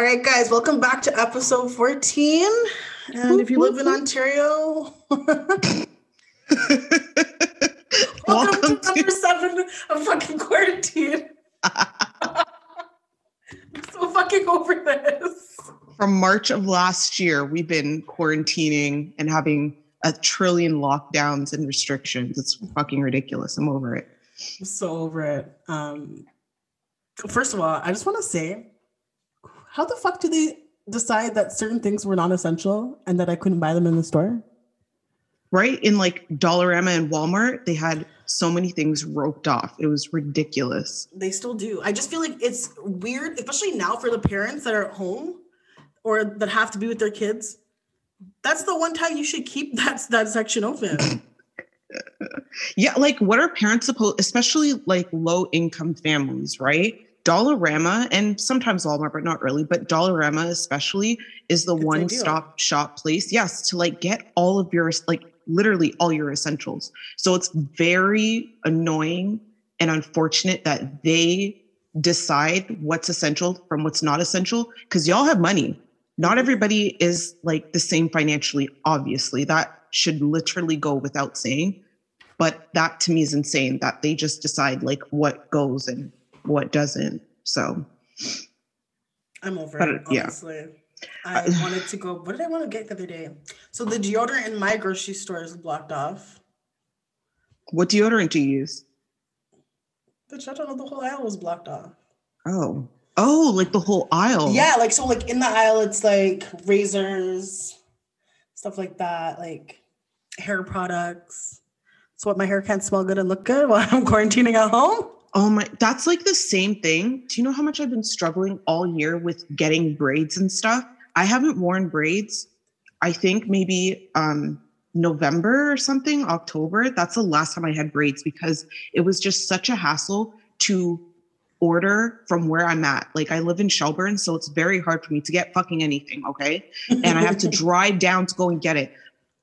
All right, guys, welcome back to episode 14. And if you live in Ontario, welcome, welcome, to number seven of fucking quarantine. I'm so fucking over this. From March of last year, we've been quarantining and having a trillion lockdowns and restrictions. It's fucking ridiculous. I'm over it. I'm so over it. Um, first of all, I just want to say, how the fuck do they decide that certain things were non-essential and that I couldn't buy them in the store? Right in like Dollarama and Walmart, they had so many things roped off. It was ridiculous. They still do. I just feel like it's weird, especially now for the parents that are at home or that have to be with their kids. That's the one time you should keep that that section open. yeah, like what are parents supposed, especially like low income families, right? Dollarama and sometimes Walmart, but not really, but Dollarama especially is the one stop shop place. Yes, to like get all of your like literally all your essentials. So it's very annoying and unfortunate that they decide what's essential from what's not essential because y'all have money. Not everybody is like the same financially, obviously. That should literally go without saying. But that to me is insane that they just decide like what goes and what doesn't. So I'm over but, it, honestly. Yeah. I wanted to go. What did I want to get the other day? So the deodorant in my grocery store is blocked off. What deodorant do you use? Bitch, I don't know. The whole aisle was blocked off. Oh. Oh, like the whole aisle. Yeah, like so like in the aisle it's like razors, stuff like that, like hair products. So what my hair can't smell good and look good while I'm quarantining at home? Oh my, that's like the same thing. Do you know how much I've been struggling all year with getting braids and stuff? I haven't worn braids. I think maybe um November or something, October. That's the last time I had braids because it was just such a hassle to order from where I'm at. Like I live in Shelburne, so it's very hard for me to get fucking anything, okay? And I have to drive down to go and get it.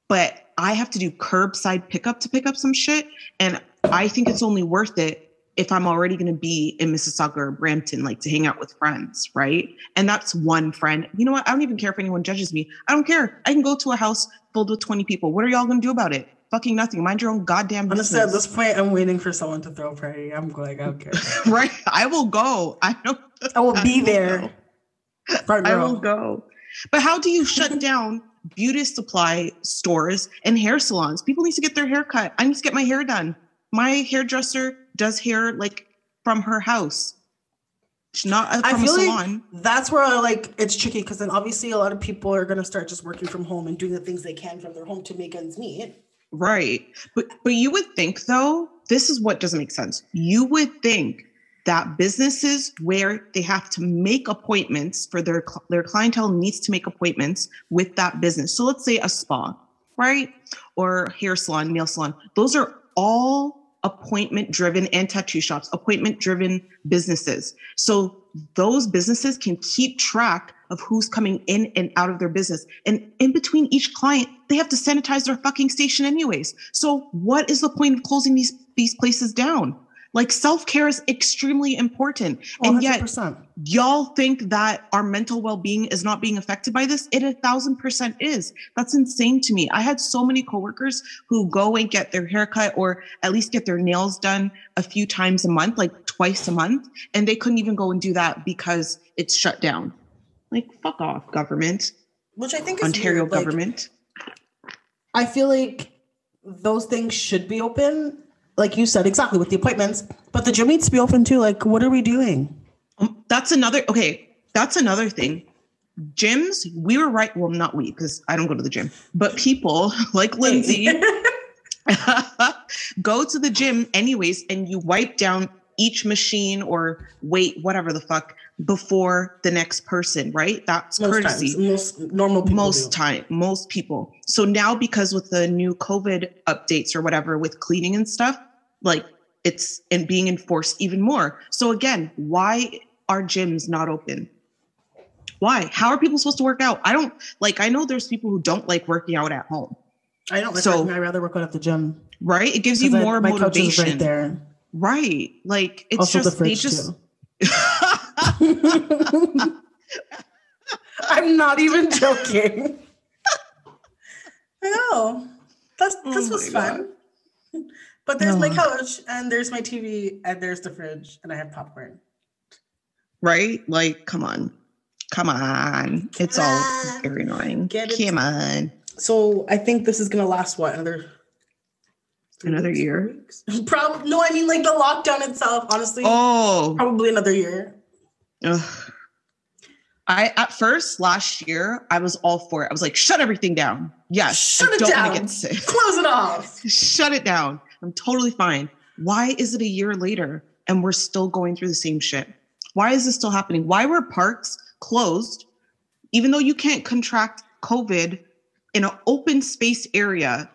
But I have to do curbside pickup to pick up some shit. And I think it's only worth it if I'm already going to be in Mississauga or Brampton, like to hang out with friends, right? And that's one friend. You know what? I don't even care if anyone judges me. I don't care. I can go to a house filled with 20 people. What are y'all going to do about it? Fucking nothing. Mind your own goddamn business. Honestly, at this point, I'm waiting for someone to throw a party. I'm like, I don't care. right? I will go. I don't. I will be will there. I will go. But how do you shut down beauty supply stores and hair salons? People need to get their hair cut. I need to get my hair done. My hairdresser does hair like from her house. She's not uh, from I feel a salon. Like that's where I, like it's tricky because then obviously a lot of people are gonna start just working from home and doing the things they can from their home to make ends meet. Right. But but you would think though, this is what doesn't make sense. You would think that businesses where they have to make appointments for their their clientele needs to make appointments with that business. So let's say a spa, right? Or hair salon, nail salon. Those are all appointment driven and tattoo shops, appointment driven businesses. So those businesses can keep track of who's coming in and out of their business. And in between each client, they have to sanitize their fucking station anyways. So what is the point of closing these these places down? Like self care is extremely important. And 100%. yet, y'all think that our mental well being is not being affected by this. It a thousand percent is. That's insane to me. I had so many coworkers who go and get their haircut or at least get their nails done a few times a month, like twice a month. And they couldn't even go and do that because it's shut down. Like, fuck off, government. Which I think Ontario weird. government. Like, I feel like those things should be open like you said, exactly with the appointments, but the gym needs to be open too. Like, what are we doing? Um, that's another, okay, that's another thing. Gyms, we were right. Well, not we, because I don't go to the gym, but people like Lindsay go to the gym anyways, and you wipe down each machine or weight, whatever the fuck, before the next person, right? That's most courtesy. Times, most normal people. Most do. time, most people. So now because with the new COVID updates or whatever with cleaning and stuff, like it's and being enforced even more. So again, why are gyms not open? Why? How are people supposed to work out? I don't like I know there's people who don't like working out at home. I don't like so, working, I'd rather work out at the gym. Right? It gives you more I, motivation. right there. Right. Like it's also just the they just I'm not even joking. I know. That's this Oh was my fun. But there's my Oh. couch and there's my TV and there's the fridge and I have popcorn. right? Like, come on. Come on. It's all Ah, very annoying. get it. Come on. So I think this is gonna last what another Another weeks, year? Probably no, I mean like the lockdown itself, honestly. Oh, Probably another year. ugh. I at first last year I was all for it. I was like, shut everything down. Yes, Shut I it don't down. get sick. Close it off. shut it down. I'm totally fine. Why is it a year later and we're still going through the same shit? Why is this still happening? Why were parks closed, even though you can't contract COVID in an open space area,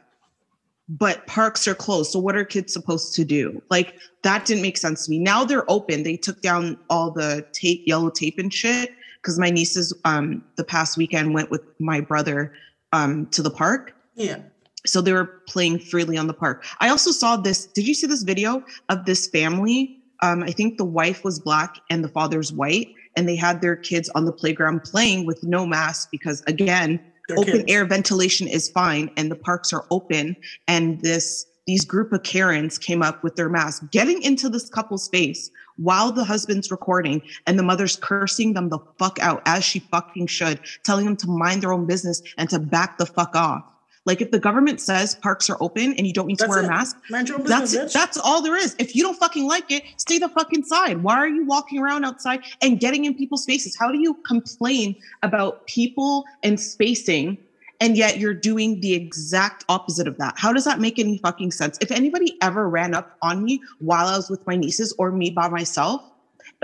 but parks are closed? So, what are kids supposed to do? Like, that didn't make sense to me. Now they're open. They took down all the tape, yellow tape and shit. Because my nieces, um, the past weekend went with my brother um, to the park Yeah. So they were playing freely on the park. I also saw this. Did you see this video of this family? Um, I think the wife was black and the father's white, and they had their kids on the playground playing with no mask because, again, They're open kids. air ventilation is fine and the parks are open. And this these group of Karens came up with their mask, getting into this couple's face while the husband's recording, and the mother's cursing them the fuck out as she fucking should, telling them to mind their own business and to back the fuck off. Like if the government says parks are open and you don't need to That's wear it. a mask, Mind your own that's bitch. that's all there is. If you don't fucking like it, stay the fuck inside. Why are you walking around outside and getting in people's faces? How do you complain about people and spacing and yet you're doing the exact opposite of that? How does that make any fucking sense? If anybody ever ran up on me while I was with my nieces or me by myself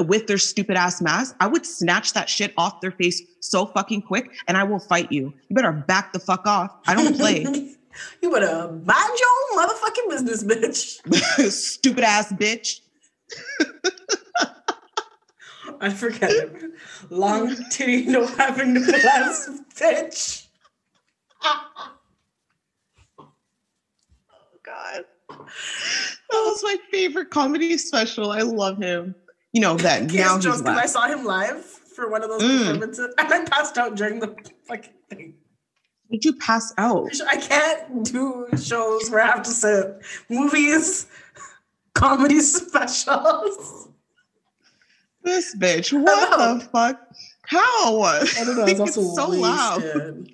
with their stupid ass mask, I would snatch that shit off their face so fucking quick and I will fight you. You better back the fuck off. I don't play. you better mind your own motherfucking business, bitch. stupid ass bitch. I forget it. Long titty, no having no glass, bitch. oh God. That was my favorite comedy special. I love him. You know that now he's just because I saw him live for one of those Mm. performances, and I passed out during the fucking thing. Did you pass out? I can't do shows where I have to sit. Movies, comedy specials. This bitch. What Hello. the fuck? How? I don't know. I was It's so loud.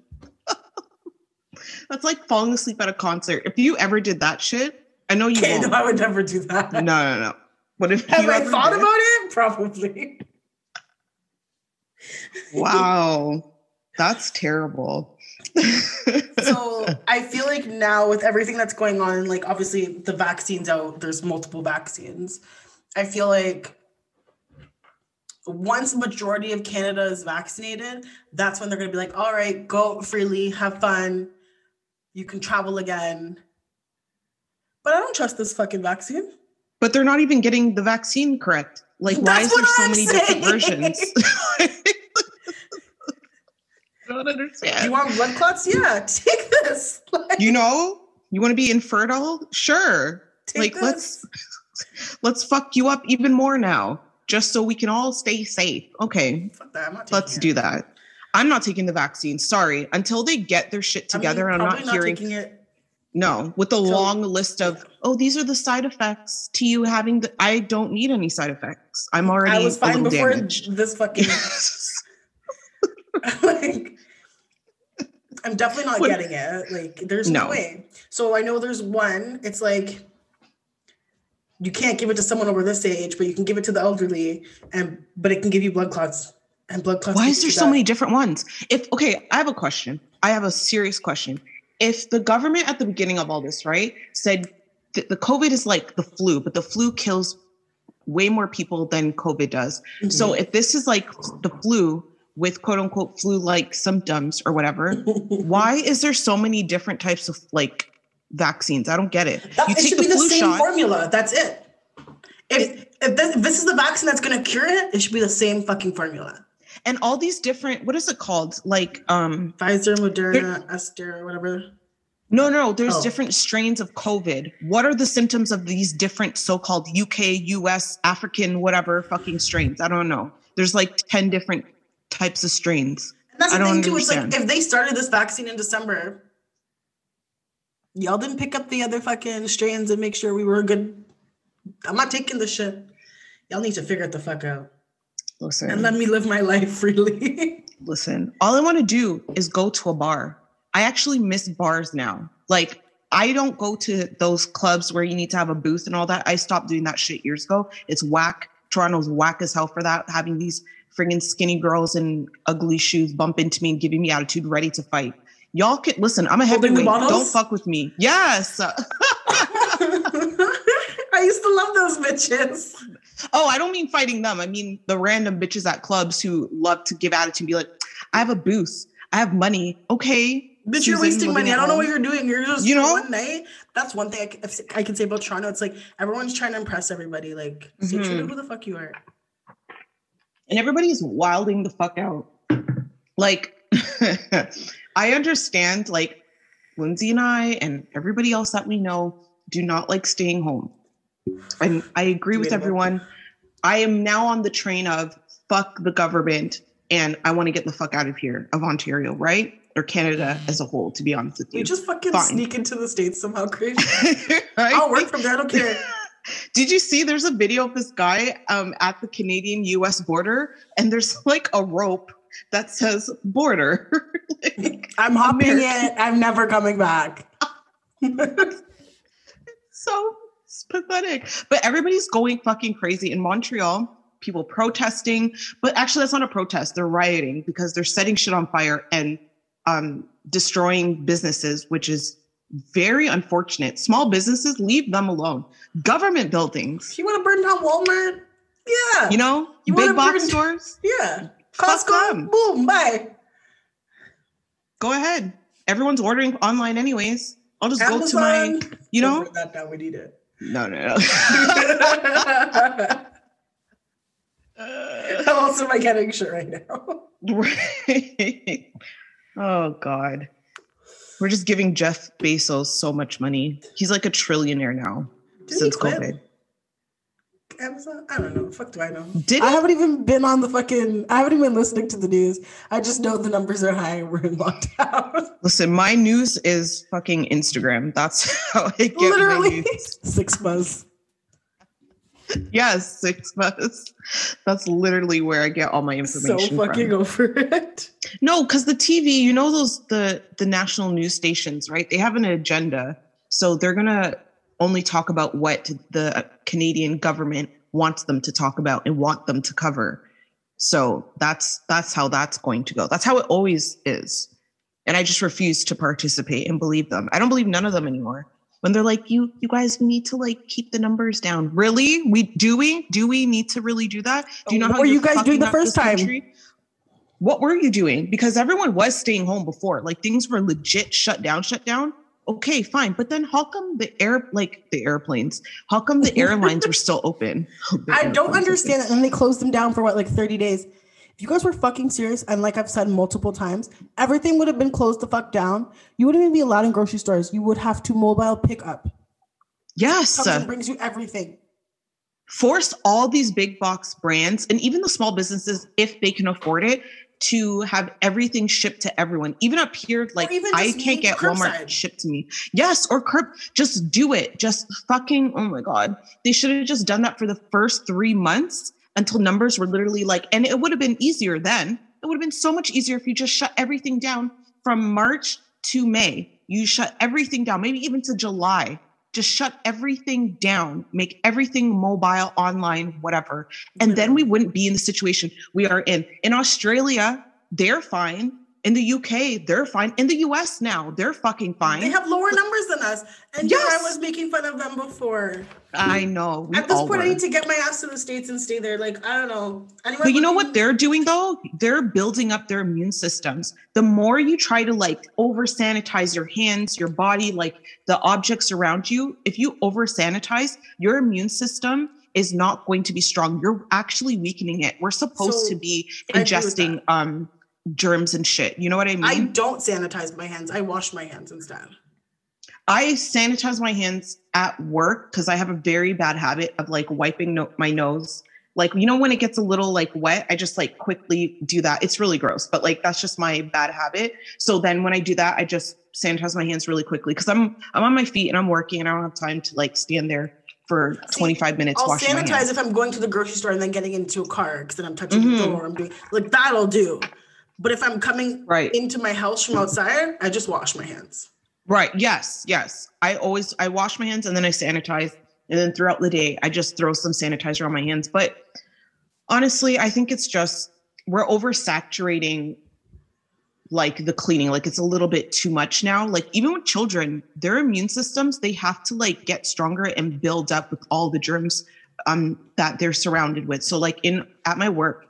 That's like falling asleep at a concert. If you ever did that shit, I know you Okay, won't. no, I would never do that. No, no, no. But if Have you I thought did- about it? Probably. Wow, that's terrible. so I feel like now with everything that's going on, like obviously the vaccines out, there's multiple vaccines. I feel like once majority of Canada is vaccinated, that's when they're gonna be like, all right, go freely, have fun, you can travel again. But I don't trust this fucking vaccine. But they're not even getting the vaccine correct. Like, why That's is there so I'm many different versions? I don't understand. You want blood clots? Yeah, take this. Like, you know you want to be infertile sure take like this. let's let's fuck you up even more now just so we can all stay safe okay Fuck that, let's taking do that i'm not taking the vaccine sorry until they get their shit I mean, together and i'm probably not hearing taking it. no with a long list of oh these are the side effects to you having the i don't need any side effects i'm already I was fine before damaged this fucking like I'm definitely not What- getting it. Like there's no. No. way. So I know there's one. It's like you can't give it to someone over this age, but you can give it to the elderly, and but it can give you blood clots and blood clots. Why is there so many different ones? If okay, I have a question. I have a serious question. If the government at the beginning of all this, right, said that the COVID is like the flu, but the flu kills way more people than COVID does. Mhm. So if this is like the flu with quote unquote flu-like symptoms or whatever, why is there so many different types of like vaccines? I don't get it. That- You it take should the be the flu same shot. formula. That's it. If if this, if this is the vaccine that's gonna cure it, it should be the same fucking formula. and all these different what is it called? Like um Pfizer, Moderna, Aster, whatever. No, no, there's Oh. different strains of COVID. What are the symptoms of these different so-called UK, US, African, whatever fucking strains? I don't know. There's like 10 different types of strains. And that's I the don't thing too. It's like understand. if they started this vaccine in December, y'all didn't pick up the other fucking strains and make sure we were good. I'm not taking the shit. Y'all need to figure it the fuck out Listen, and let me live my life freely. listen. All I want to do is go to a bar. I actually miss bars now. Like I don't go to those clubs where you need to have a booth and all that. I stopped doing that shit years ago. It's whack. Toronto's whack as hell for that. Having these friggin' skinny girls in ugly shoes bump into me and giving me attitude, ready to fight. Y'all can listen. I'm a heavyweight. Don't fuck with me. Yes. I used to love those bitches. Oh, I don't mean fighting them. I mean the random bitches at clubs who love to give attitude and be like, I have a booth. I have money. Okay. Bitch, you're wasting money. I don't know what you're doing. You're just You know? one night. That's one thing I can, I can say about Toronto. It's like everyone's trying to impress everybody. Like, stay true to Mhm. who the fuck you are. and everybody's wilding the fuck out. Like, I understand, like, Lindsay and I and everybody else that we know do not like staying home. And I agree with everyone. I am now on the train of fuck the government and I want to get the fuck out of here, of Ontario, right? Or Canada as a whole, to be honest with We you. just fucking Fine. sneak into the states somehow, crazy. Right? I'll work from there. I don't care. Did you see there's a video of this guy um, at the Canadian US border and there's like a rope that says border. like, I'm hopping American. it. I'm never coming back. so it's pathetic. But everybody's going fucking crazy in Montreal. People protesting, but actually that's not a protest. They're rioting because they're setting shit on fire and um, destroying businesses, which is very unfortunate. Small businesses, leave them alone. Government buildings, you want to burn down Walmart, yeah. you know, You big box burn- stores. yeah. Costco, boom, bye. go ahead. Everyone's ordering online anyways. I'll just go to my, you know, that down. We need it. no, no, no. How else am I getting shit right now? Right. oh God. We're just giving Jeff Bezos so much money. He's like a trillionaire now Did he since? COVID. Amazon? I don't know. Fuck do I know? Did I he? haven't even been on the fucking. I haven't even been listening to the news. I just know the numbers are high and we're in lockdown. Listen, my news is fucking Instagram. That's how I get my Literally, news. six buzz. Yes, six months. That's literally where I get all my information. So fucking from. over it. No, because the TV, you know those the the national news stations, right? They have an agenda, so they're gonna only talk about what the Canadian government wants them to talk about and want them to cover. So that's that's how that's going to go. That's how it always is. And I just refuse to participate and believe them. I don't believe none of them anymore. When they're like, you you guys need to like keep the numbers down. Really? We do we do we need to really do that? Do you know What how were you're guys doing the first time? country? What were you doing? Because everyone was staying home before. Like things were legit shut down, shut down. Okay, fine. But then how come the air like the airplanes? How come the airlines were still open? I don't understand open. it. And then they closed them down for what, like 30 days. If you guys were fucking serious, and like I've said multiple times, everything would have been closed the fuck down. You wouldn't even be allowed in grocery stores. You would have to mobile pick up. Yes. And brings you everything. force all these big box brands and even the small businesses, if they can afford it, to have everything shipped to everyone. Even up here, like I can't get Walmart shipped to me. Yes, or curb. Just do it. Just fucking. Oh my god, they should have just done that for the first three months until numbers were literally like, and it would have been easier then. It would have been so much easier if you just shut everything down from March to May. You shut everything down, maybe even to July. Just shut everything down, make everything mobile, online, whatever. And then we wouldn't be in the situation we are in. In Australia, they're fine. In the UK, they're fine. In the US now, they're fucking fine. They have lower numbers than us. And yes. I was making fun of them before. I know. We At this point, I need to get my ass to the States and stay there. Like, I don't know. Anyone But you know what they're doing though? They're building up their immune systems. The more you try to like over sanitize your hands, your body, like the objects around you, if you over sanitize, your immune system is not going to be strong. You're actually weakening it. We're supposed So, to be I agree with ingesting um germs and shit. You know what I mean? I don't sanitize my hands. I wash my hands instead. I sanitize my hands at work because I have a very bad habit of like wiping no- my nose like you know when it gets a little like wet i just like quickly do that it's really gross but like that's just my bad habit so then when i do that i just sanitize my hands really quickly because i'm i'm on my feet and i'm working and i don't have time to like stand there for 25 minutes I'll washing my sanitize if I'm going to the grocery store and then getting into a car because then I'm touching the Mhm. door. I'm doing like that'll do. But if I'm coming right. into my house from outside, I just wash my hands. right. Yes. Yes. I always i wash my hands and then i sanitize. And then throughout the day i just throw some sanitizer on my hands. But honestly i think it's just we're oversaturating like the cleaning. Like it's a little bit too much now. Like even with children their immune systems they have to like get stronger and build up with all the germs um that they're surrounded with. So like in at my work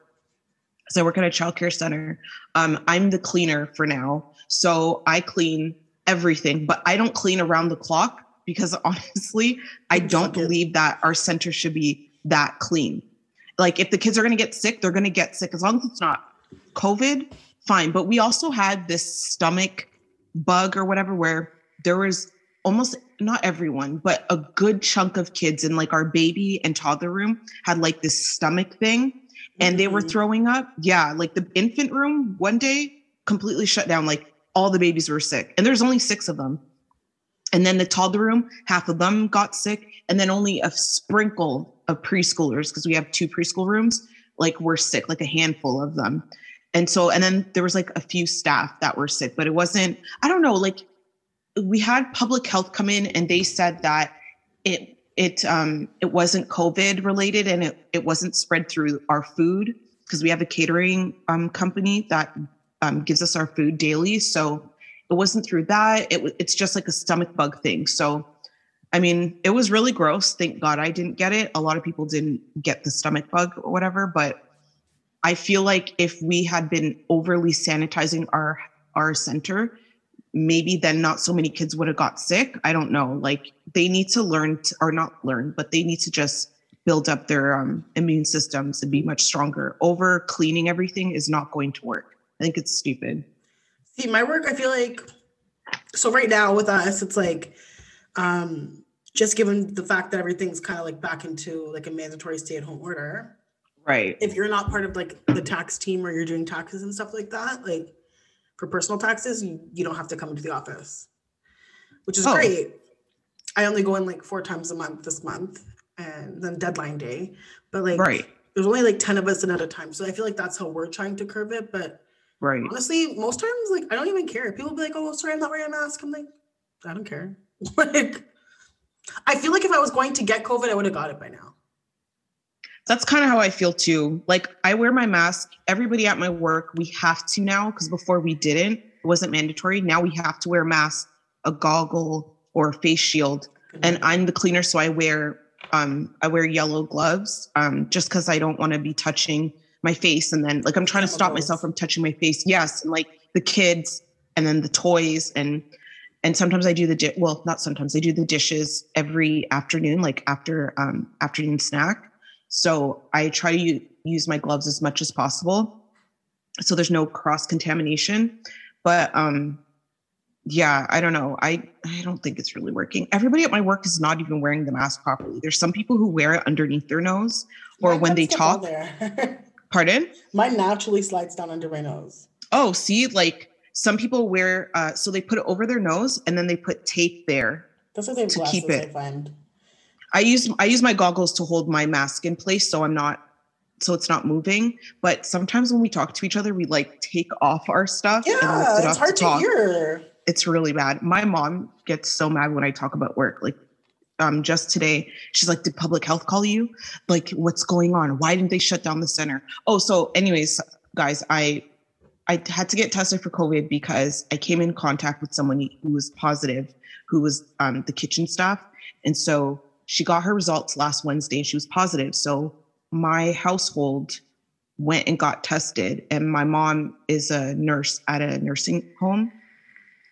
so i work at a childcare center. Um i'm the cleaner for now. So i clean everything but i don't clean around the clock because honestly i don't believe that our center should be that clean. Like if the kids are going to get sick they're going to get sick. As long as it's not covid fine. But we also had this stomach bug or whatever where there was almost not everyone but a good chunk of kids in like our baby and toddler room had like this stomach thing and they were Mhm. throwing up. Yeah like the infant room one day completely shut down like all the babies were sick and there's only six of them. And then the toddler room half of them got sick and then only a sprinkle of preschoolers because we have two preschool rooms like were sick like a handful of them. And so and then there was like a few staff that were sick but it wasn't i don't know like we had public health come in and they said that it it um it wasn't covid related and it, it wasn't spread through our food because we have a catering um company that um, gives us our food daily. So it wasn't through that. It, it's just like a stomach bug thing. So i mean it was really gross. Thank god i didn't get it. A lot of people didn't get the stomach bug or whatever but i feel like if we had been overly sanitizing our our center maybe then not so many kids would have got sick. I don't know. Like they need to learn to, or not learn but they need to just build up their um, immune systems and be much stronger. Over cleaning everything is not going to work. I think it's stupid. See, my work, I feel like so right now with us, it's like um just given the fact that everything's kind of like back into like a mandatory stay-at-home order. right. If you're not part of like the tax team or you're doing taxes and stuff like that, like for personal taxes, you, you don't have to come into the office, which is Oh. great. I only go in like four times a month this month and then deadline day. But like right there's only like 10 of us in at a time. So I feel like that's how we're trying to curve it. But right honestly, most times, like I don't even care. People be like, "Oh, sorry, I'm not wearing a mask." I'm like, I don't care. like, I feel like if I was going to get COVID, I would have got it by now. That's kind of how i feel too. Like i wear my mask. Everybody at my work we have to now because before we didn't it wasn't mandatory. Now we have to wear a mask a goggle or a face shield. And i'm the cleaner so i wear um i wear yellow gloves um just because i don't want to be touching my face. And then like i'm trying to stop myself from touching my face. Yes and like the kids and then the toys and and sometimes i do the di- well not sometimes i do the dishes every afternoon like after um afternoon snack so i try to u- use my gloves as much as possible so there's no cross contamination but um yeah i don't know i i don't think it's really working everybody at my work is not even wearing the mask properly there's some people who wear it underneath their nose or Mine when they comes up all talk pardon Mine naturally slides down under my nose. oh see like some people wear uh so they put it over their nose and then they put tape there That's the same To keep it. I find. I use i use my goggles to hold my mask in place so i'm not so it's not moving but sometimes when we talk to each other we like take off our stuff and lift Yeah, it it's hard to talk. hear. it's really bad. My mom gets so mad when I talk about work. Like um just today, she's like, Did public health call you? Like, what's going on? Why didn't they shut down the center? Oh, so anyways, guys, I I had to get tested for COVID because I came in contact with someone who was positive, who was um, the kitchen staff. And so she got her results last Wednesday and she was positive. So my household went and got tested. And my mom is a nurse at a nursing home.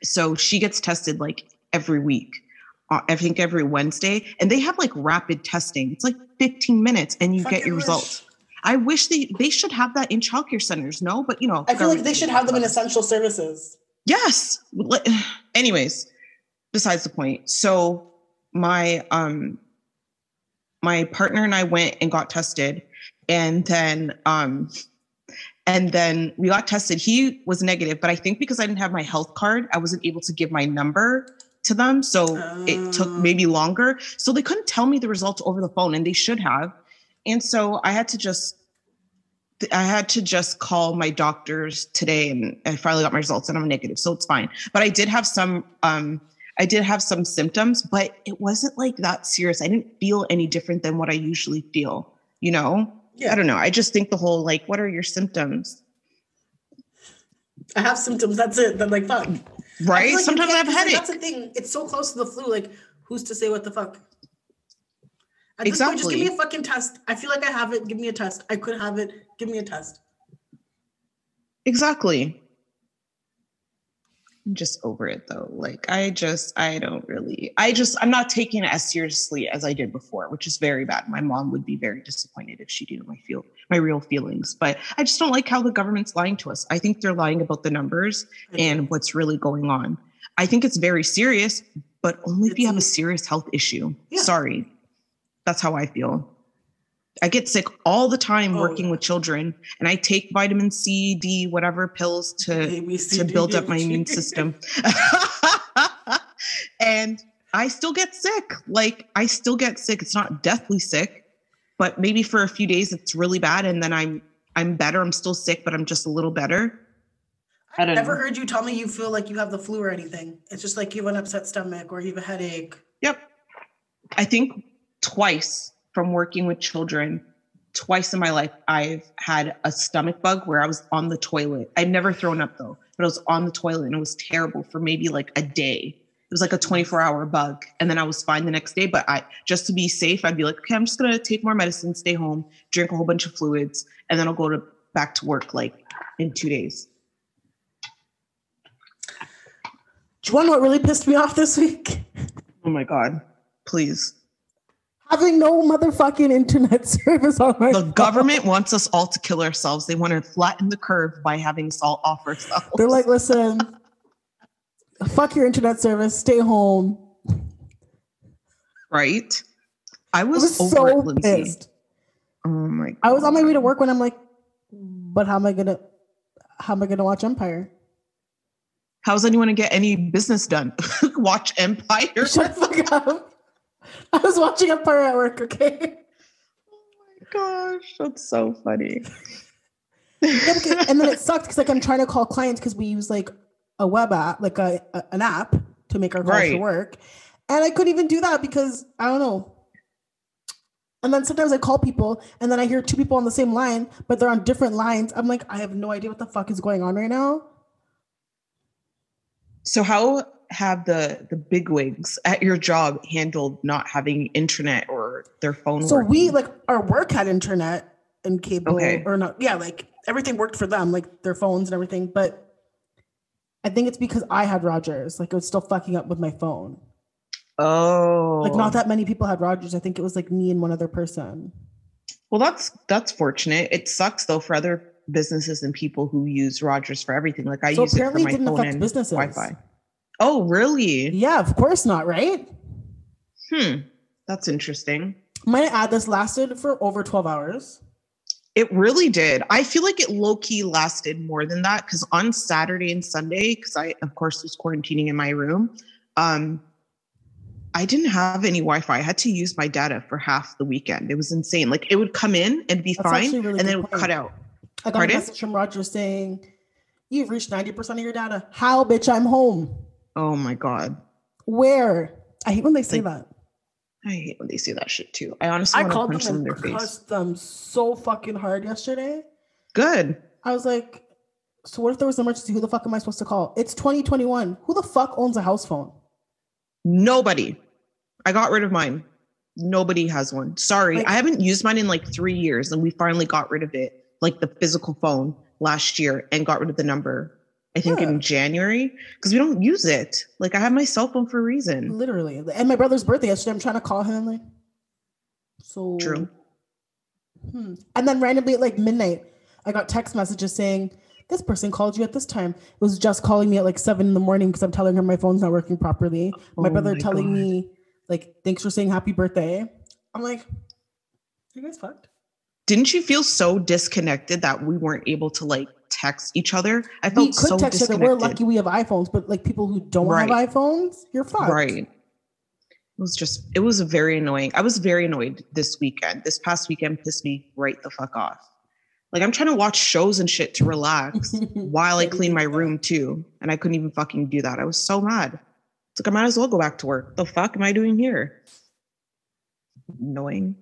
So she gets tested like every week. uh, I think every Wednesday, and they have like rapid testing. It's like 15 minutes, and you get your wish. results. I wish they they should have that in childcare centers. No, but you know, I feel like they should have them in essential services. Yes. Anyways, besides the point. So my um my partner and I went and got tested and then um and then we got tested. He was negative, but I think because I didn't have my health card, I wasn't able to give my number to them. So it took Oh. maybe longer. So they couldn't tell me the results over the phone, and they should have. And so I had to just I had to just call my doctors today and I finally got my results and I'm negative. So it's fine. But I did have some um I did have some symptoms, but it wasn't like that serious. I didn't feel any different than what I usually feel, you know? Yeah. I don't know. I just think the whole like, what are your symptoms? I have symptoms. That's it. Then like fuck. I Right? like Sometimes I have a headache. That's the thing. It's so close to the flu. Like, who's to say what the fuck? At this point, just give me a fucking test. I feel like I have it. Give me a test. I could have it. Give me a test. Exactly. I'm just over it though. Like I just I don't really I just I'm not taking it as seriously as I did before, which is very bad. My mom would be very disappointed if she knew my feel my real feelings. But I just don't like how the government's lying to us. I think they're lying about the numbers mm-hmm. and what's really going on. I think it's very serious, but only if you have a serious health issue. Yeah. Sorry. That's how I feel. I get sick all the time Oh, working yeah. with children, and I take vitamin C, D, whatever pills to A, B, C, to build E, up my F, G. immune system. and I still get sick. Like I still get sick. It's not deathly sick, but maybe for a few days it's really bad and then I'm I'm better. I'm still sick, but I'm just a little better. I don't Never know. heard you tell me you feel like you have the flu or anything. It's just like you have an upset stomach or you have a headache. Yep. I think twice from working with children, twice in my life, I've had a stomach bug where I was on the toilet. I'd never thrown up though, but I was on the toilet and it was terrible for maybe like a day. It was like a 24 hour bug. And then I was fine the next day. But I just to be safe, I'd be like, okay, I'm just gonna take more medicine, stay home, drink a whole bunch of fluids, and then I'll go to back to work like in two days. Do you want to know what really pissed me off this week? Oh my God. Please. Having no motherfucking internet service on my The phone. government wants us all to kill ourselves. They want to flatten the curve by having us all off ourselves. They're like, listen, fuck your internet service, stay home. right? I I was, was so it, Lindsay. pissed. Oh my god. I was on my way to work when I'm like, but how am I gonna how am I gonna watch Empire? How's anyone going to get any business done? Watch Empire. Shut the fuck up. I was watching Empire at work, okay? Oh my gosh, that's so funny. Yeah, because- and then it sucked because like I'm trying to call clients because we use like a web app, like a, a- an app to make our calls Right. work, and I couldn't even do that because I don't know. And then sometimes I call people and then I hear two people on the same line, but they're on different lines. I'm like, I have no idea what the fuck is going on right now. So how have the the bigwigs at your job handled not having internet or their phone? So we like our work had internet and cable Okay. or not. Yeah, like everything worked for them, like their phones and everything. But I think it's because I had Rogers. Like it was still fucking up with my phone. oh, Like not oh. that many people had Rogers. I think it was like me and one other person. Well, that's that's fortunate. It sucks though for other businesses and people who use Rogers for everything. Like I So use it for my didn't phone affect and businesses. Wi-Fi. Oh, really? Yeah, of course not, right? Hmm. That's interesting. My ad this lasted for over 12 hours. It really did. I feel like it low key lasted more than that because on Saturday and Sunday, because I, of course, was quarantining in my room, um, I didn't have any Wi Fi. I had to use my data for half the weekend. It was insane. Like it would come in and be That's fine, really and then it would point. cut out. I got Pardon? a message from Rogers saying, You've reached 90% of your data. How, bitch? I'm home. Oh my God. Where? I hate when they say Like, that. I hate when they say that shit too. I honestly I want to called punch them them in their face. cussed them so fucking hard yesterday. Good. I was like, so what if there was an emergency? Who the fuck am I supposed to call? It's 2021. Who the fuck owns a house phone? Nobody. I got rid of mine. Nobody has one. Sorry. Like- I haven't used mine in like three years and we finally got rid of it, like the physical phone last year and got rid of the number, I think Yeah. in January, because we don't use it. Like I have my cell phone for a reason. Literally. And my brother's birthday yesterday. I'm trying to call him. Like, so True. Hmm. And then randomly at like midnight, I got text messages saying, this person called you at this time. It was just calling me at like seven in the morning because I'm telling her my phone's not working properly. My Oh brother my telling God. me, like, thanks for saying happy birthday. I'm like, you guys fucked? didn't you feel so disconnected that we weren't able to like text each other? I felt we could so text each other. disconnected. We're lucky we have iPhones, but like people who don't Right. have iPhones, you're fucked. Right. It was just, it was very annoying. I was very annoyed this weekend. This past weekend pissed me right the fuck off. Like, I'm trying to watch shows and shit to relax while I clean my room too. And I couldn't even fucking do that. I was so mad. It's like, I might as well go back to work. The fuck am I doing here? Annoying.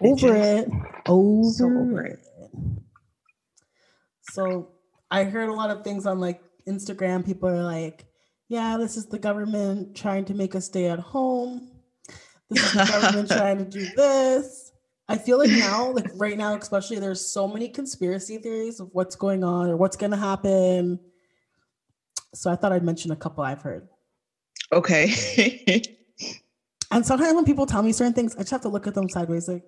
over it. Over, So over it. So I heard a lot of things on like Instagram. People are like, yeah, this is the government trying to make us stay at home. This is the government trying to do this. I feel like now, like right now, especially, there's so many conspiracy theories of what's going on or what's going to happen. So I thought I'd mention a couple I've heard. Okay. And sometimes when people tell me certain things, I just have to look at them sideways. Like,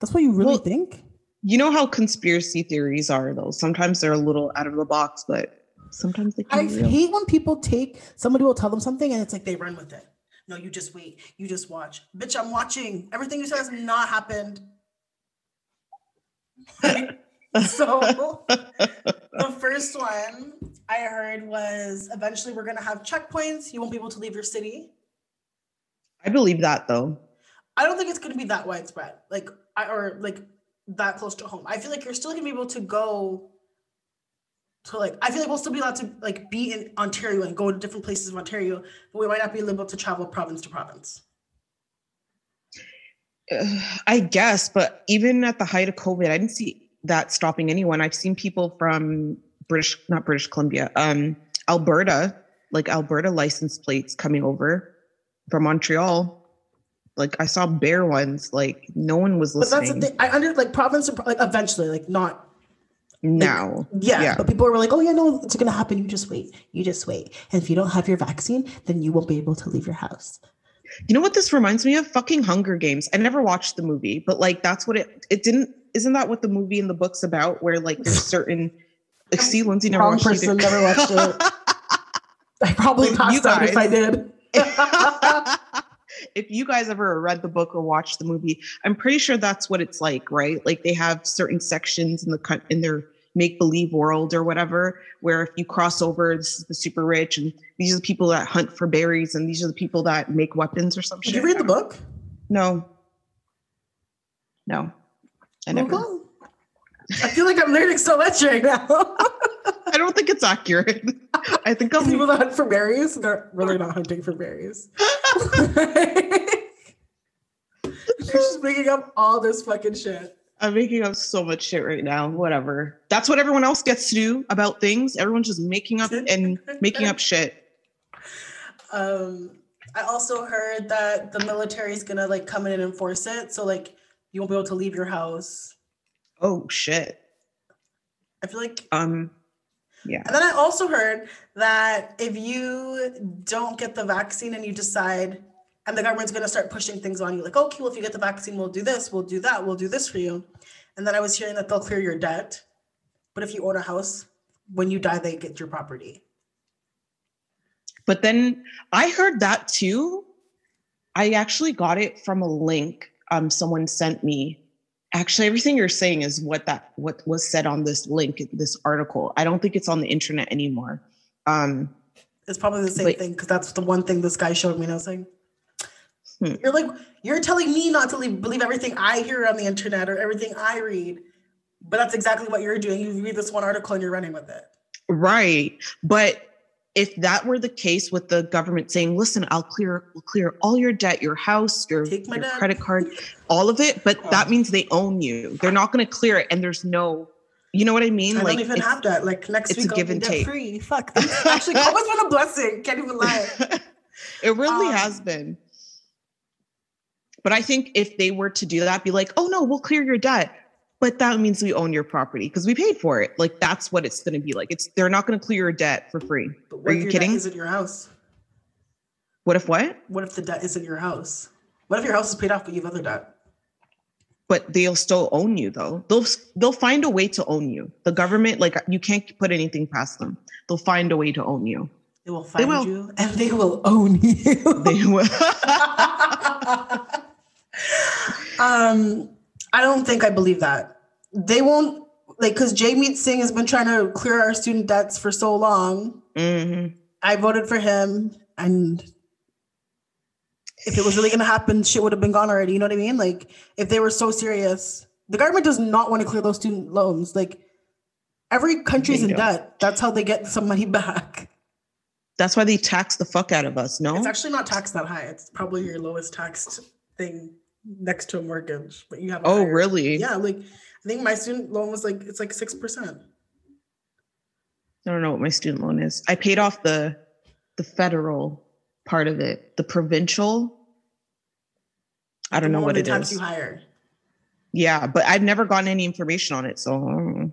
that's what you really Well, think? You know how conspiracy theories are, though. Sometimes they're a little out of the box, but sometimes they can I be hate when people take somebody will tell them something and it's like they run with it. No, you just wait. You just watch. Bitch, I'm watching. Everything you said has not happened. so the first one I heard was eventually we're gonna have checkpoints. You won't be able to leave your city. I believe that, though. I don't think it's gonna be that widespread, like I or like that close to home. I feel like you're still gonna be able to go to like I feel like we'll still be allowed to like be in Ontario and go to different places of Ontario, but we might not be able to travel province to province. Uh, I guess, but even at the height of COVID, I didn't see that stopping anyone. I've seen people from British, not British Columbia, um, Alberta, like Alberta license plates coming over from Montreal. Like I saw bare ones. Like no one was listening. But that's the thing. I under like province like eventually, like not now, yeah, Yeah. But people were like, oh yeah, no, it's gonna happen. You just wait. You just wait. And if you don't have your vaccine, then you won't be able to leave your house. you know what this reminds me of? Fucking Hunger Games. I never watched the movie, but like that's what it. It didn't. Isn't that what the movie and the book's about? Where like there's certain. Like, see, Lindsay never Wrong watched person, either. never watched it. I probably you passed out if I did. if you guys ever read the book or watched the movie, I'm pretty sure that's what it's like, right? Like they have certain sections in the in their make believe world or whatever, where if you cross over, this is the super rich, and these are the people that hunt for berries, and these are the people that make weapons or some Did shit. you read the book? No, no, I never. Okay. I feel like I'm learning so much right now. I don't think it's accurate. I think I'm. People that hunt for berries, they're really not hunting for berries. You're just making up all this fucking shit. I'm making up so much shit right now. Whatever. That's what everyone else gets to do about things. Everyone's just making up and making up shit. Um, I also heard that the military is gonna like come in and enforce it. So like you won't be able to leave your house. Oh shit. I feel like Um. Yeah. And then I also heard that if you don't get the vaccine and you decide, and the government's going to start pushing things on you, like, okay, well, if you get the vaccine, we'll do this, we'll do that, we'll do this for you. And then I was hearing that they'll clear your debt. But if you own a house, when you die, they get your property. But then I heard that too. I actually got it from a link um someone sent me. Actually, everything you're saying is what that what was said on this link, this article. I don't think it's on the internet anymore. Um, It's probably the same Wait. thing because that's the one thing this guy showed me. And I was like, Hmm. you're like, you're telling me not to leave, believe everything I hear on the internet or everything I read. But that's exactly what you're doing. You read this one article and you're running with it. Right. But if that were the case with the government saying, listen, I'll clear we'll clear all your debt, your house, your, your credit card, all of it, but Oh. that means they own you. They're not going to clear it and there's no you know what I mean? I like don't even have that. Like next it's a week, I'll give be and debt take. free. Fuck. That's actually, always been a blessing. Can't even lie. it really Um, has been. But I think if they were to do that, be like, oh no, we'll clear your debt. But that means we own your property because we paid for it. Like that's what it's gonna be like. It's they're not gonna clear your debt for free. But Are if you your kidding? debt isn't your house? What if what? What if the debt isn't your house? What if your house is paid off but you have other debt? but they'll still own you though they'll they'll find a way to own you the government like you can't put anything past them they'll find a way to own you They will find will. you and they will own you. they will Um, I don't think I believe that. They won't like because Jagmeet Singh has been trying to clear our student debts for so long. Mhm. I voted for him, and if it was really going to happen, shit would have been gone already. You know what I mean? Like if they were so serious, the government does not want to clear those student loans. Like every country's in debt. That's how they get some money back. That's why they tax the fuck out of us. No, It's actually not taxed that high. It's probably your lowest taxed thing next to a mortgage, but you have. a oh higher- really? Yeah, like I think my student loan was like it's like six percent. I don't know what my student loan is. I paid off the the federal part of it. The provincial. I don't know what they it tax is. you higher. Yeah, but I've never gotten any information on it. So I don't know.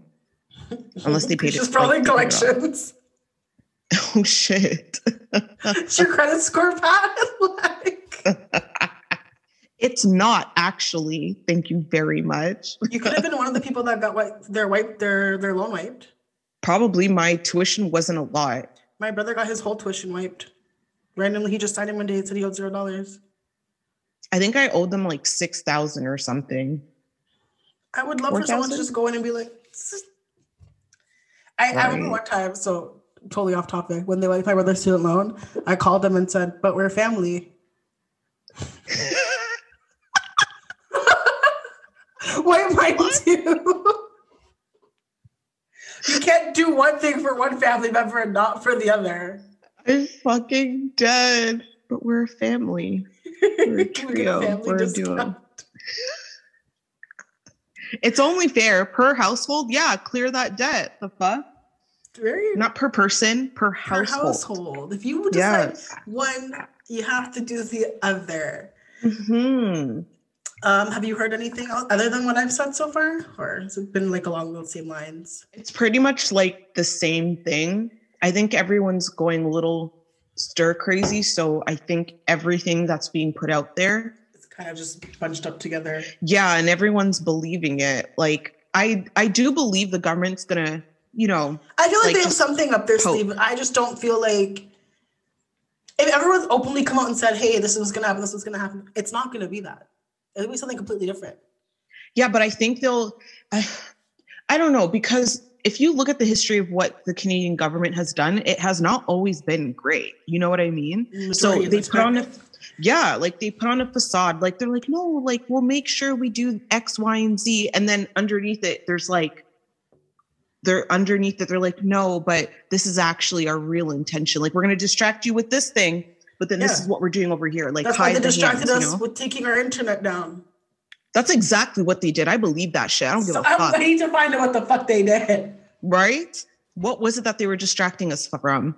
Unless they paid It's it, just probably like, to pay it off. collections. oh shit. Is your credit score bad? like it's not actually. Thank you very much. you could have been one of the people that got wiped, their wiped their their loan wiped. Probably my tuition wasn't a lot. My brother got his whole tuition wiped. Randomly, he just signed in one day and said he owed zero dollars. I think I owed them like six thousand or something. I would love for someone to just go in and be like, "This is-" I, I remember Right. one time, so totally off topic, when they wiped my brother's student loan, I called them and said, but we're family. Wipe mine too. you can't do one thing for one family member and not for the other. I'm fucking dead. But we're a family. We're a trio. We're a duo. It's only fair per household. Yeah, clear that debt. The fuck? Very Not per person, per per household. household. If you decide Yes. one, you have to do the other. hmm Um, have you heard anything else other than what I've said so far, or has it been like along those same lines? It's pretty much like the same thing. I think everyone's going a little stir crazy. So I think everything that's being put out there, It's kind of just bunched up together. yeah, and everyone's believing it. Like I I do believe the government's gonna, you know, I feel like, Like, they have something up their sleeve. I just don't feel like if everyone's openly come out and said, "Hey, this is gonna happen. This is gonna happen," it's not gonna be that. It'll be something completely different. Yeah, but I think they'll. I, I don't know because if you look at the history of what the Canadian government has done, it has not always been great. You know what I mean? Mm, so Majority of they the put on a, yeah, like they put on a facade. Like they're like, no, like we'll make sure we do X, Y, and Z, and then underneath it, there's like. They're underneath it. They're like, no, but this is actually our real intention. Like, we're going to distract you with this thing, but then this is what we're doing over here. Like, That's why they distracted hands, us you know? with taking our internet down. That's exactly what they did. I believe that shit. I don't give So a fuck. I need to find out what the fuck they did. right? What was it that they were distracting us from?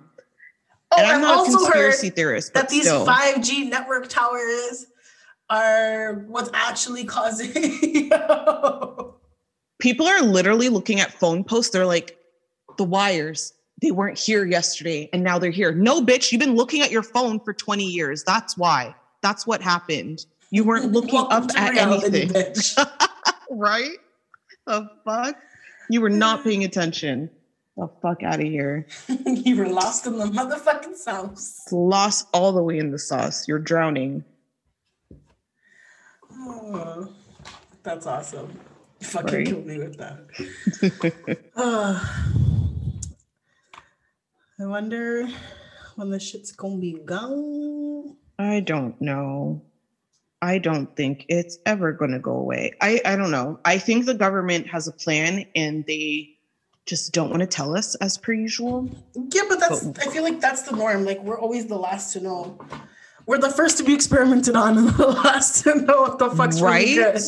Oh, and I'm I've not a also conspiracy heard theorist, that these still. 5G network towers are what's actually causing. people are literally looking at phone posts. They're like, the wires, they weren't here yesterday and now they're here. No, bitch, you've been looking at your phone for 20 years. That's why. That's what happened. You weren't looking Welcome up at anything. right? The fuck? You were not paying attention. The fuck out of here. you were lost in the motherfucking sauce. Lost all the way in the sauce. You're drowning. Oh, that's awesome. You fucking Right. killed me with that. Ah. I wonder when the shit's gonna be gone. I don't know. I don't think it's ever to go away. I, I don't know. I think the government has a plan and they just don't want to tell us as per usual. Yeah, but that's But- I feel like that's the norm. Like we're always the last to know. We're the first to be experimented on and the last to know what the fuck's really Right? good.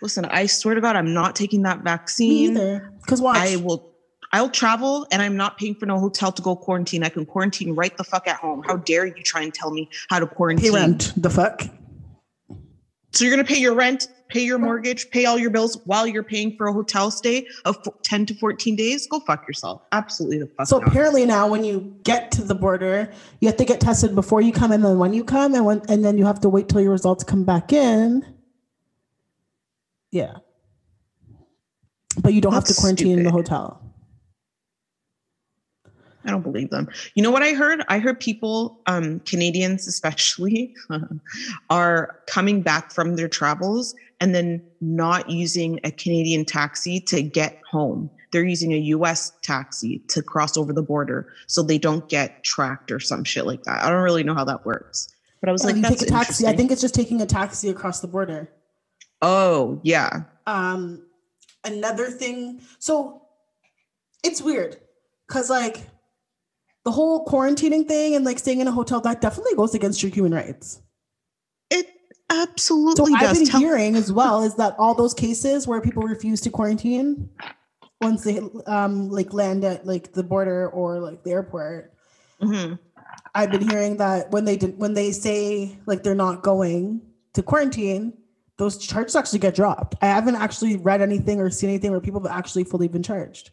Listen, I swear to God, I'm not taking that Me vaccine. either. Because why? I will. I'll travel and I'm not paying for no hotel to go quarantine. I can quarantine right the fuck at home. How dare you try and tell me how to pay quarantine? rent. The fuck? So you're going to pay your rent, pay your mortgage, pay all your bills while you're paying for a hotel stay of f- 10 to 14 days? Go fuck yourself. Absolutely the fuck So not. apparently now when you get to the border, you have to get tested before you come and then when you come and when and then you have to wait till your results come back in. Yeah. But you don't have to quarantine in the hotel. I don't believe them. You know what I heard? I heard people, um, Canadians especially, are coming back from their travels and then not using a Canadian taxi to get home. They're using a US taxi to cross over the border so they don't get tracked or some shit like that. I don't really know how that works. But I was Yeah, like, you that's take a taxi. I think it's just taking a taxi across the border. Oh, yeah. Um, another thing. So it's weird because like the whole quarantining thing and like staying in a hotel that definitely goes against your human rights. It absolutely So I've does. been Tell- hearing as well is that all those cases where people refuse to quarantine once they um like land at like the border or like the airport. Mhm. I've been hearing that when they did when they say like they're not going to quarantine, those charges actually get dropped. I haven't actually read anything or seen anything where people have actually fully been charged.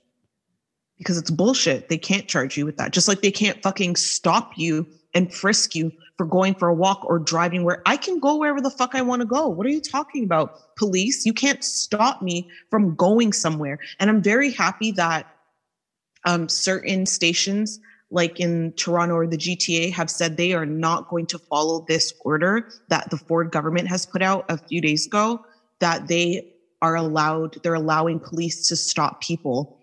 Because it's bullshit. They can't charge you with that. Just like they can't fucking stop you and frisk you for going for a walk or driving where I can go wherever the fuck I want to go. What are you talking about? Police, you can't stop me from going somewhere. And I'm very happy that um, certain stations like in Toronto or the GTA have said they are not going to follow this order that the Ford government has put out a few days ago that they are allowed they're allowing police to stop people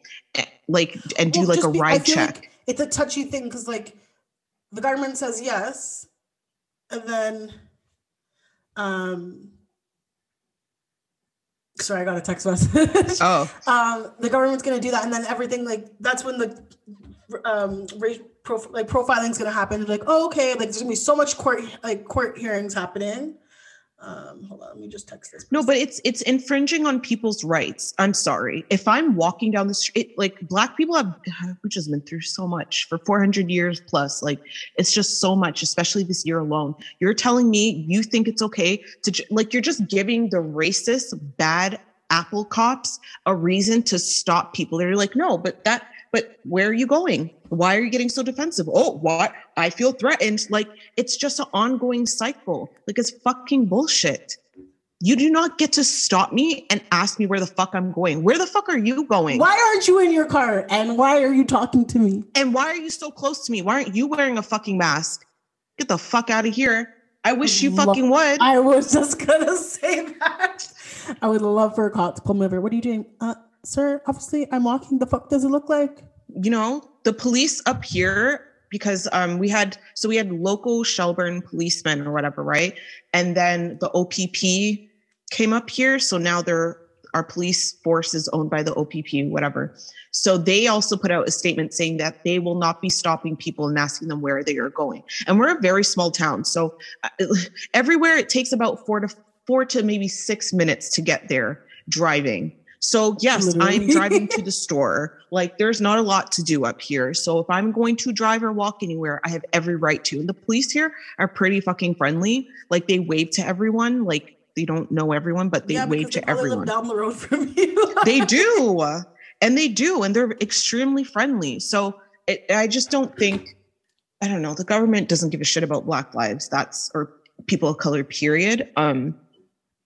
like and do Well, like a be- ride check. like it's a touchy thing because like the government says yes, and then um sorry, I got a text message. oh, um, the government's gonna do that, and then everything like that's when the um race prof- like profiling is gonna happen. Like, oh, okay, like there's gonna be so much court like court hearings happening. Um, hold on, let me just text this. no, but it's it's infringing on people's rights. I'm sorry. If I'm walking down the street, like black people have, which has been through so much for 400 years plus, like it's just so much, especially this year alone. You're telling me you think it's okay to, like, you're just giving the racist, bad Apple cops a reason to stop people. They're like, no, but that, but where are you going? Why are you getting so defensive? Oh, what? I feel threatened. Like, it's just an ongoing cycle. Like, it's fucking bullshit. You do not get to stop me and ask me where the fuck I'm going. Where the fuck are you going? why aren't you in your car? And why are you talking to me? And why are you so close to me? Why aren't you wearing a fucking mask? Get the fuck out of here. I wish you fucking would. I was just gonna say that. I would love for a cop to pull me over. What are you doing? Uh, sir, obviously I'm walking. The fuck does it look like? you know, the police up here, because um we had so we had local Shelburne policemen or whatever, right? And then the OPP came up here. So now our police force is owned by the OPP, whatever. So they also put out a statement saying that they will not be stopping people and asking them where they are going. And we're a very small town. So uh, everywhere it takes about four to four to maybe six minutes to get there driving. So yes, I'm driving to the store. Like there's not a lot to do up here. So if I'm going to drive or walk anywhere, I have every right to. And the police here are pretty fucking friendly. Like they wave to everyone. Like they don't know everyone, but they wave because to they everyone. down the road from you. they do. And they do. And they're extremely friendly. So it, I just don't think, I don't know, the government doesn't give a shit about Black lives. That's, or people of color, period. Um,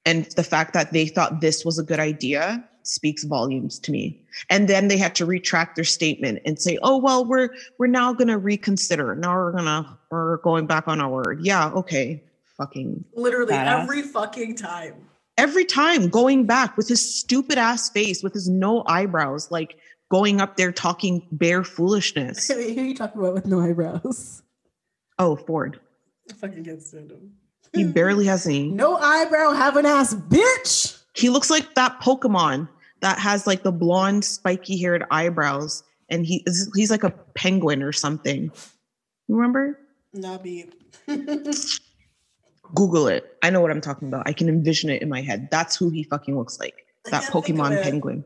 and the fact that they thought this was a good idea speaks volumes to me. And then they had to retract their statement and say, "Oh well, we're we're now going to reconsider. Now we're gonna we're going back on our word." Yeah, okay, fucking Literally Badass. every fucking time. every time going back with his stupid ass face, with his no eyebrows, like going up there talking bare foolishness. Who are you talking about with no eyebrows? Oh, Ford, I fucking can't stand him. he barely has any. No eyebrow, have an ass, bitch. He looks like that Pokemon that has like the blonde, spiky haired eyebrows, and he is he's like a penguin or something. You remember? Nobby. Google it. I know what I'm talking about. I can envision it in my head. That's who he fucking looks like. That can't think of Pokemon penguin.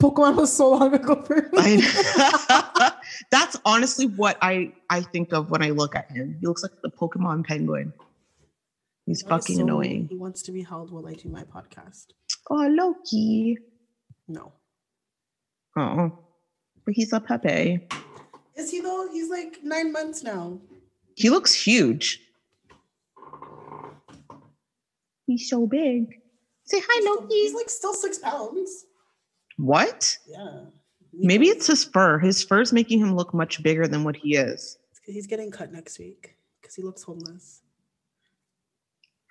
Pokemon was so long ago for me. I, that's honestly what I I think of when I look at him. He looks like the Pokemon penguin. He's That is fucking so- annoying. He wants to be held while I do my podcast. Oh, Loki. No. Oh, but he's a Pepe. Is he though? He's like nine months now. He looks huge. He's so big. Say hi, Noki. He's Loki. like still six pounds. What? Yeah. Maybe it's his fur. His fur is making him look much bigger than what he is. he's getting cut next week because he looks homeless.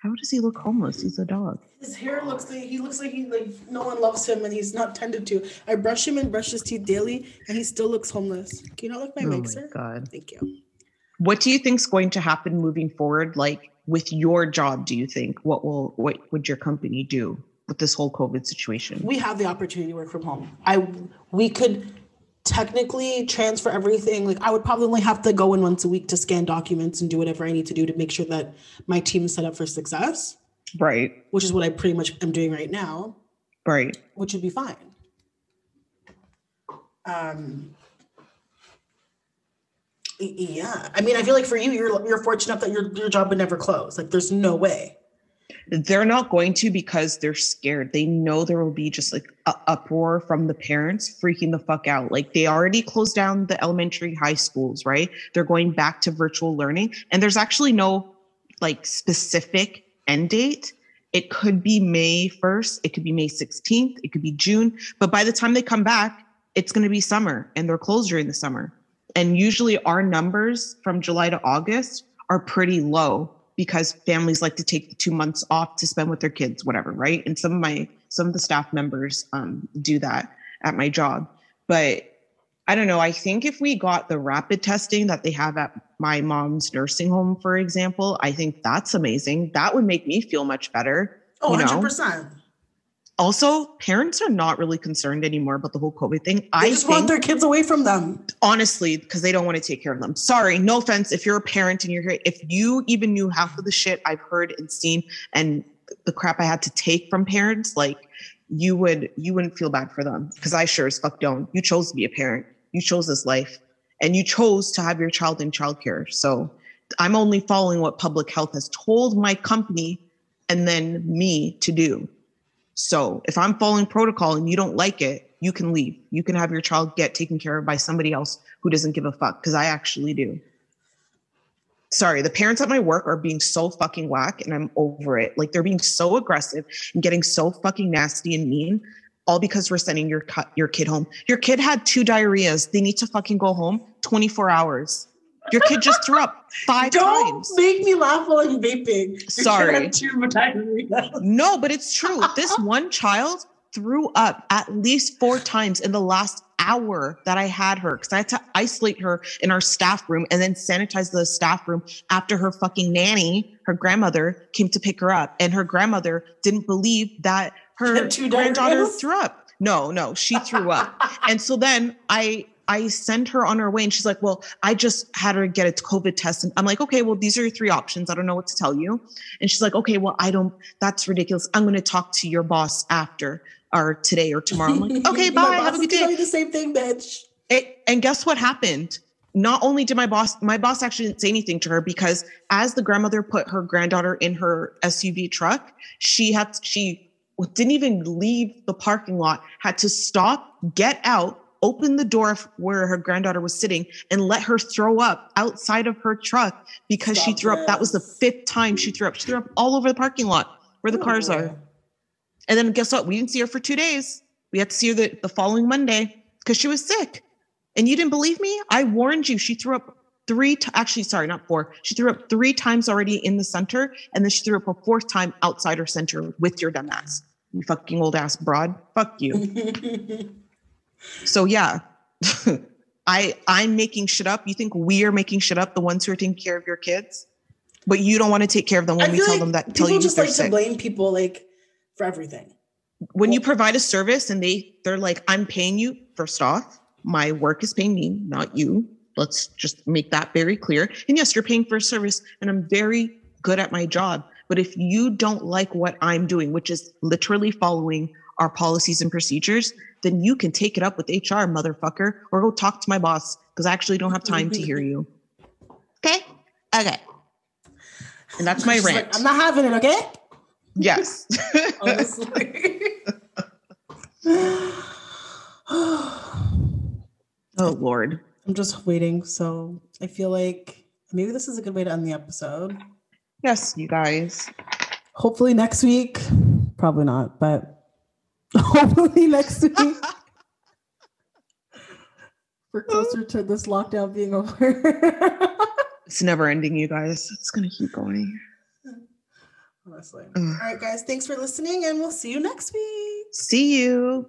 How does he look homeless? He's a dog. His hair looks like he looks like he like no one loves him and he's not tended to. I brush him and brush his teeth daily and he still looks homeless. Can you not lick my oh mixer? my god. Thank you. What do you think's going to happen moving forward? Like with your job, do you think what will what would your company do with this whole COVID situation? We have the opportunity to work from home. I we could technically transfer everything. Like I would probably only have to go in once a week to scan documents and do whatever I need to do to make sure that my team is set up for success, Right. which is what I pretty much am doing right now, Right. which would be fine. Um yeah. I mean, I feel like for you, you're you're fortunate that your your job would never close. Like there's no way. They're not going to because they're scared. They know there will be just like a uproar from the parents freaking the fuck out. Like they already closed down the elementary high schools, right? They're going back to virtual learning and there's actually no like specific end date. It could be May 1st, it could be May 16th, it could be June, but by the time they come back, it's going to be summer and they're closed during the summer. And usually our numbers from July to August are pretty low because families like to take two months off to spend with their kids, whatever, right? And some of my some of the staff members um, do that at my job. But I don't know. I think if we got the rapid testing that they have at my mom's nursing home, for example, I think that's amazing. That would make me feel much better. Oh, you know? 100%. Also, parents are not really concerned anymore about the whole COVID thing. They I just think want their kids away from them. honestly because they don't want to take care of them. Sorry no offense if you're a parent and you're here if you even knew half of the shit i've heard and seen and the crap i had to take from parents like you would you wouldn't feel bad for them. Because i sure as fuck don't. You chose to be a parent. You chose this life. And you chose to have your child in childcare. So i'm only following what public health has told my company and then me to do so if I'm following protocol and you don't like it, you can leave. You can have your child get taken care of by somebody else who doesn't give a fuck because I actually do. Sorry, the parents at my work are being so fucking whack and I'm over it. Like they're being so aggressive and getting so fucking nasty and mean all because we're sending your your kid home. Your kid had two diarrheas. They need to fucking go home 24 hours. Your kid just threw up 5 Don't times. make me laugh while I'm vaping. You're Sorry. No, but it's true. This one child threw up at least four times in the last hour that I had her because I had to isolate her in our staff room and then sanitize the staff room after her fucking nanny, her grandmother, came to pick her up. And her grandmother didn't believe that her two granddaughter threw up. No, no, she threw up. and so then I I send her on her way and she's like, Well, I just had her get a COVID test. And I'm like, Okay, well, these are your three options. I don't know what to tell you. And she's like, Okay, well, I don't, that's ridiculous. I'm going to talk to your boss after or today or tomorrow. I'm like, Okay, bye. Have a good day. you the same thing, bitch. It, and guess what happened? Not only did my boss, my boss actually didn't say anything to her because as the grandmother put her granddaughter in her SUV truck, she had, she didn't even leave the parking lot, had to stop, get out, open the door where her granddaughter was sitting and let her throw up outside of her truck because she Stop threw up. That was the fifth time she threw up. She threw up all over the parking lot where the cars are. And then guess what? We didn't see her for two days. We had to see her the, the following Monday because she was sick. And you didn't believe me? I warned you. She threw up three, t- actually, sorry, not four. She threw up three times already in the center. And then she threw up a fourth time outside her center with your dumb ass. You fucking old ass broad. Fuck you. So yeah. I I'm making shit up. You think we are making shit up, the ones who are taking care of your kids? But you don't want to take care of them when we tell like them that tell people you just like sick. to blame people like for everything. when you provide a service and they they're like i'm paying you first off my work is paying me not you let's just make that very clear and yes you're paying for a service and i'm very good at my job but if you don't like what i'm doing which is literally following our policies and procedures then you can take it up with hr motherfucker or go talk to my boss because i actually don't have time to hear you okay okay and that's my She's like, rant I'm not having it, okay? yes Honestly. oh lord I'm just waiting. So I feel like maybe this is a good way to end the episode. yes you guys Hopefully next week. Probably not, but hopefully next week. We're closer to this lockdown being over. It's never ending, you guys. It's gonna keep going. honestly. All right, guys, thanks for listening, and we'll see you next week. See you.